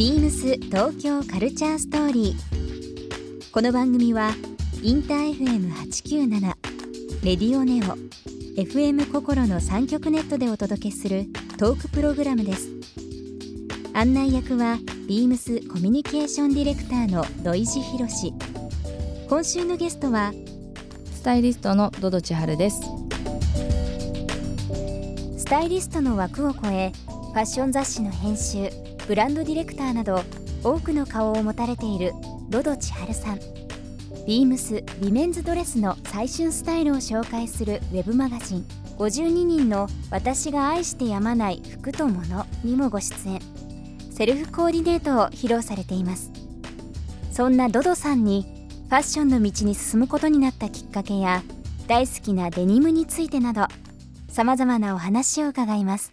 ビームス東京カルチャーストーリー。この番組はインター FM897 レディオネオ FM 心の三極ネットでお届けするトークプログラムです。案内役はビームスコミュニケーションディレクターの土井博志。今週のゲストはスタイリストのドド千春です。スタイリストの枠を超えファッション雑誌の編集ブランドディレクターなど多くの顔を持たれている百々千晴さん。ビームスウィメンズドレスの最旬スタイルを紹介するウェブマガジン。52人の私が愛してやまない服と物にもご出演。セルフコーディネートを披露されています。そんなドドさんにファッションの道に進むことになったきっかけや大好きなデニムについてなどさまざまなお話を伺います。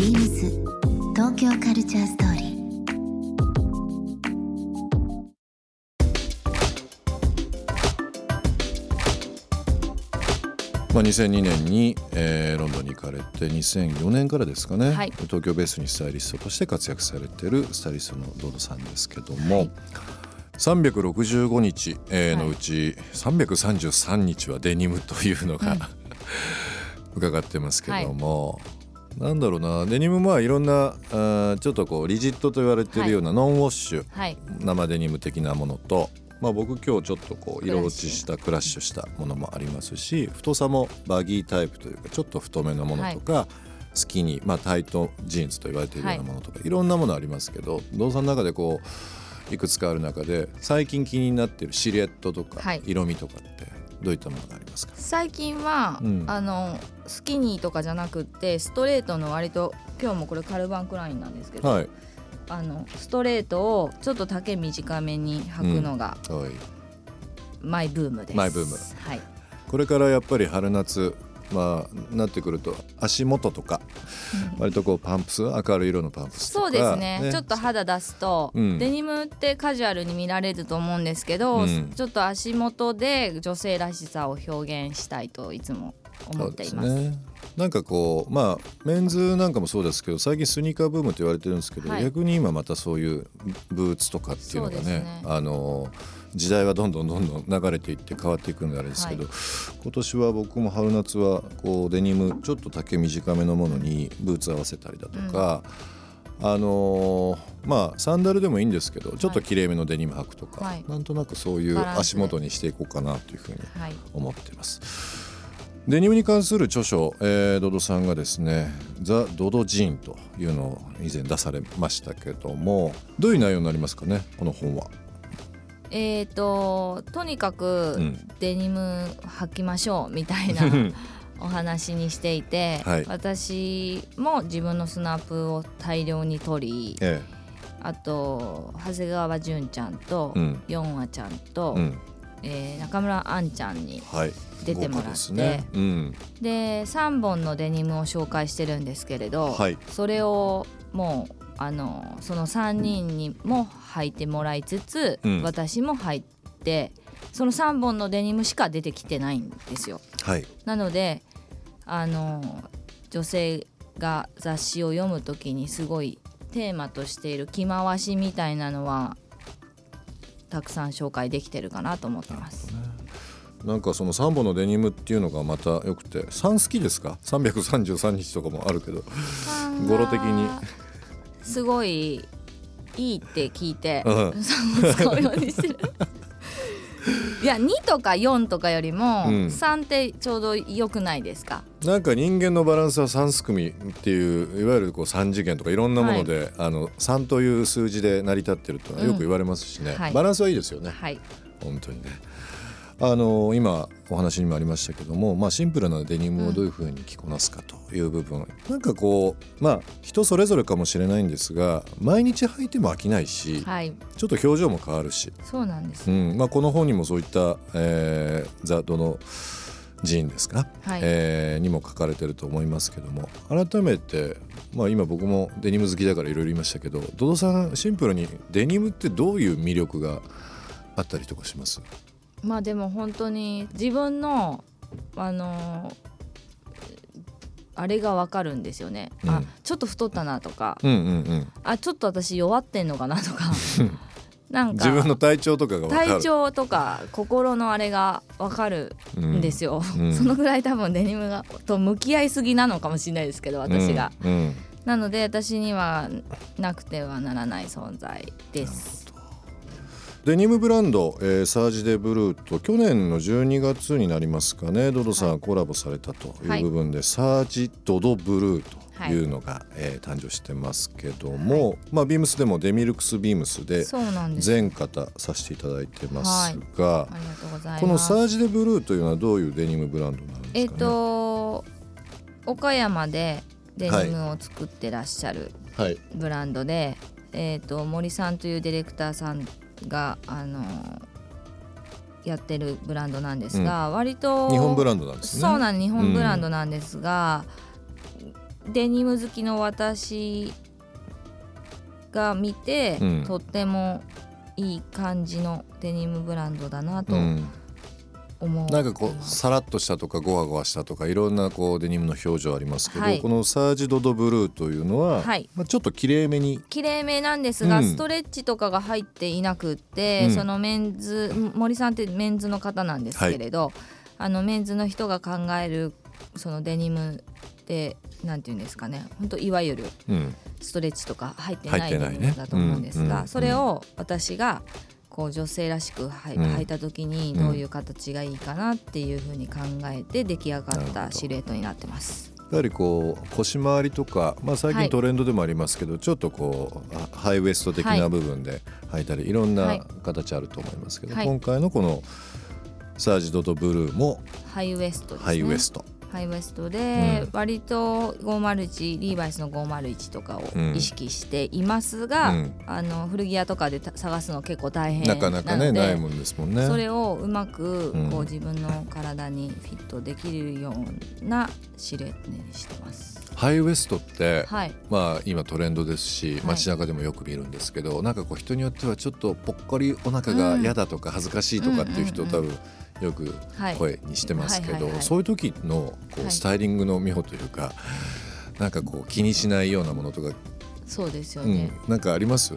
ビームス東京カルチャーストーリー。まあ、2002年に、えーロンドンに行かれて2004年からですかね、はい。東京ベースにスタイリストとして活躍されているスタイリストのドドさんですけども、365日、えーのうち333日はデニムというのが、伺ってますけども、なんだろうな。デニムまあいろんなあーちょっとこうリジットと言われているようなノンウォッシュ、はい。生デニム的なものと、まあ、僕今日ちょっとこう色落ちしたクラッシュしたものもありますし太さもバギータイプというかちょっと太めのものとか、スキニー、まあ、タイトジーンズと言われているようなものとか、い、ろんなものありますけど動産の中でこういくつかある中で最近気になっているシルエットとか、はい。色味とかってどういったものがありますか？最近は、うん。あのスキニーとかじゃなくってストレートの割と今日もこれカルバンクラインなんですけど、はい、あのストレートをちょっと丈短めに履くのがはい、マイブームです。マイブーム。はい。これからやっぱり春夏まあなってくると足元とか割とこうパンプス明るい色のパンプスとかそうですね。ちょっと肌出すと、うん。デニムってカジュアルに見られると思うんですけど、うん。ちょっと足元で女性らしさを表現したいといつも思っています。すね。なんかこうまあメンズなんかもそうですけど最近スニーカーブームって言われてるんですけど、はい。逆に今またそういうブーツとかっていうのがねね。あの時代はどんどんどんどん流れていって変わっていくんであれですけど、は今年は僕も春夏はこうデニムちょっと丈短めのものにブーツ合わせたりだとか、あのーまあサンダルでもいいんですけどちょっときれいめのデニム履くとか、はいなんとなくそういう足元にしていこうかなというふうにはい。思っています。デニムに関する著書、えードドさんがですね「ザ・ドドジーン」というのを以前出されましたけどもどういう内容になりますかねこの本は。えー、ととにかくうん。デニム履きましょうみたいな お話にしていて、はい。私も自分のスナップを大量に取りえあと長谷川純ちゃんと、うん。ヨンアちゃんと、えうん。えー中村あんちゃんにはい、出てもらって豪華ですね。うん。で3本のデニムを紹介してるんですけれど、はい。それをもうあのその3人にも履いてもらいつつ、うん。私も入ってその3本のデニムしか出てきてないんですよ。はい。なのであの女性が雑誌を読む時にすごいテーマとしている着回しみたいなのはたくさん紹介できてるかなと思ってます。なんかその3本のデニムっていうのがまたよくて3好きですか？333日とかもあるけど。語呂的にすごいいいって聞いて、うん 使うようにしてるいや2とか4とかよりもうん3ってちょうど良くないですか、なんか人間のバランスは3すくみっていういわゆるこう3次元とかいろんなもので、あの3という数字で成り立ってるとよく言われますしね、はいバランスはいいですよねはい本当にね。あの今お話にもありましたけども、まあ、シンプルなデニムをどういうふうに着こなすかという部分、なんかこうまあ人それぞれかもしれないんですが毎日履いても飽きないし、はい。ちょっと表情も変わるし、そうなんです、うん。まあ、この本にもそういった、えーザ・ドの寺院ですか、はい、えーにも書かれてると思いますけども改めて、まあ、今僕もデニム好きだからいろいろ言いましたけどドドさんシンプルにデニムってどういう魅力があったりとかします？まあでも本当に自分のあのあれがわかるんですよね、あうん。ちょっと太ったなとか、うんうんうん。あちょっと私弱ってんのかなとか。なんか自分の体調とかが分かる。体調とか心のあれがわかるんですよ、うん。そのぐらい多分デニムがと向き合いすぎなのかもしれないですけど私が、うんうん。なので私にはなくてはならない存在ですデニムブランド、えーサージ・デ・ブルーと去年の12月になりますかね。ドドさん、コラボされたという部分で、サージ・ドド・ブルーというのが、えー誕生してますけども、まあ、ビームスでもデミルクス・ビームスで全型させていただいてますが、ありがとうございます。このサージ・デ・ブルーというのはどういうデニムブランドなんですかね？えっ、と岡山でデニムを作ってらっしゃるはい。ブランドで、えっ、と森さんというディレクターさんがあのやってるブランドなんですが、割と日本ブランドなんですね。そうなん日本ブランドなんですが、デニム好きの私が見て、うん。とってもいい感じのデニムブランドだなとうん思う、なんかこうさらっとしたとかゴワゴワしたとかいろんなこうデニムの表情ありますけど、はい。このサージ・ドド・ブルーというのは、はい。まあ、ちょっときれいめに。綺麗めなんですが、うん。ストレッチとかが入っていなくって、うん。そのメンズ森さんってメンズの方なんですけれど、あのメンズの人が考えるそのデニムってなんていうんですかね。本当いわゆるうん。ストレッチとか入ってないデニムだと思うんですが、うんうん。それを私がこう女性らしく履いうん。履いた時にどういう形がいいかなっていうふうに考えて出来上がったシルエットになってます。やはりこう腰回りとか、まあ、最近はい。トレンドでもありますけど、ちょっとこうあハイウエスト的な部分で履いたり、い、ろんはない。形あると思いますけど、はい。今回のこのサージ・ドド・ブルーもハイウエストですね。ハイウエスト、ハイウエストで、うん。割と501リーバイスの501とかをうん。意識していますが、うん。あの古着屋とかでた探すの結構大変なのでなかなかねないもんですもんね。それをうまくうん。こう自分の体にフィットできるようなシルエットにしてます。ハイウエストって、はい、まあ今トレンドですしい。街中でもよく見るんですけど、なんかこう人によってはちょっとぽっこりお腹が嫌だとか恥ずかしいとかっていう人うん。多分よくはい、声にしてますけどはいはいはいそういう時のこはい。うスタイリングの妙というか、なんかこう気にしないようなものとか、そうですようん。ね。、なんかあります、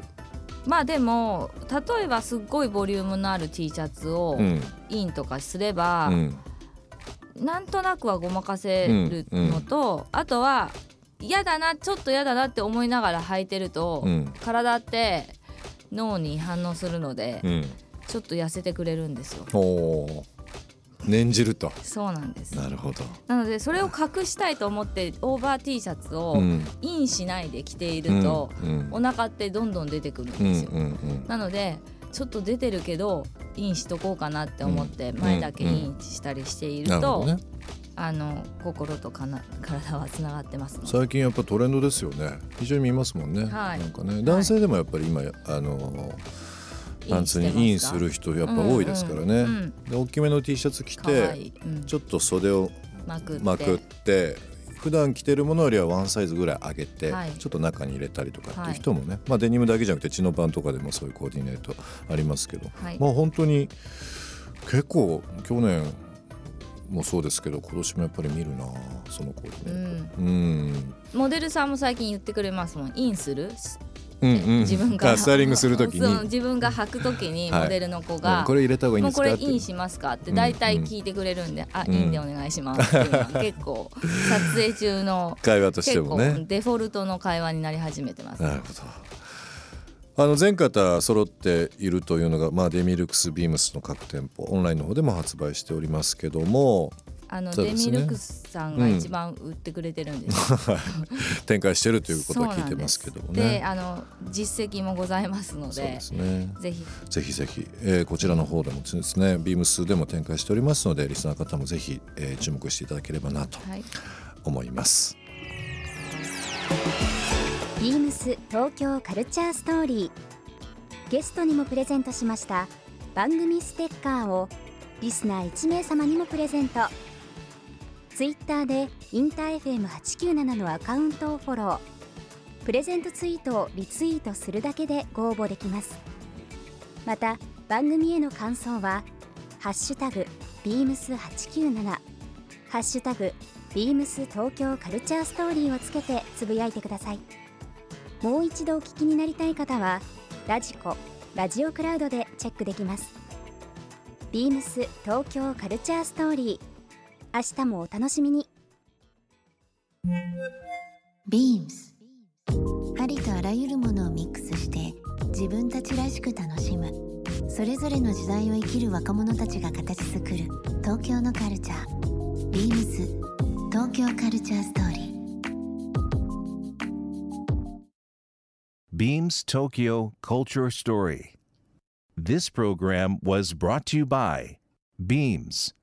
まあでも例えばすっごいボリュームのある T シャツをうん。インとかすれば、うん。なんとなくはごまかせるのと、あとは嫌だなちょっと嫌だなって思いながら履いてると、うん。体って脳に反応するので、うん、ちょっと痩せてくれるんですよ。念じると。そうなんです。なるほど、なのでそれを隠したいと思ってオーバー T シャツをうん。インしないで着ていると、うんお腹ってどんどん出てくるんうんですよ。うんうんなのでちょっと出てるけどインしとこうかなって思ってうん前だけインしたりしていると、なるほどね。あの心とかな体はつながってます最近やっぱトレンドですよね。非常に見ますもんね、はい。なんかね。男性でもやっぱり今あのパンツにインする人やっぱ多いですからね、うんうんで大きめの T シャツ着かわいてい、うん、ちょっと袖をまくってまくって。普段着てるものよりはワンサイズぐらい上げて、はい。ちょっと中に入れたりとかっていう人もね、まあ、デニムだけじゃなくてチノパンとかでもそういうコーディネートありますけど、はい。まあ本当に結構去年もそうですけど今年もやっぱり見るなそのコーディネート。うん。モデルさんも最近言ってくれますもん。インする？うんうん自分が あスタイリングするときに自分が履くときにはい。モデルの子うんが、これ入れた方がいいですか？ってれインしますか？って大体聞いてくれるんで、あうん。インでお願いしますっていうのは 結構撮影中の会話としてもね。デフォルトの会話になり始めてます、なるほど。あの全方揃っているというのが、まあ、デミルクスビームスの各店舗オンラインの方でも発売しておりますけどもあの、デミルクスさんが一番売ってくれてるんです、展開してるということは聞いてますけどもそうなんで。あの実績もございますのでそうですね。ぜひ。ぜひぜひ、えーこちらの方でもですね、ビームスでも展開しておりますので、リスナーの方もぜひ、えー注目していただければなとはい。思います。ビームス東京カルチャーストーリー。ゲストにもプレゼントしました番組ステッカーをリスナー1名様にもプレゼントツイッターでインター FM897 のアカウントをフォロー。プレゼントツイートをリツイートするだけでご応募できます。また番組への感想は「ハッシュタグビームス897」「ハッシュタグビームス東京カルチャーストーリー」をつけてつぶやいてください。もう一度お聞きになりたい方はラジコラジオクラウドでチェックできます。ビームス東京カルチャーストーリー。明日もお楽しみに。ビームスありとあらゆるものをミックスして自分たちらしく楽しむ。それぞれの時代を生きる若者たちが形作る。東京のカルチャー。ビームス東京カルチャーストーリー。Beams Tokyo Culture Story. This program was brought to you by Beams.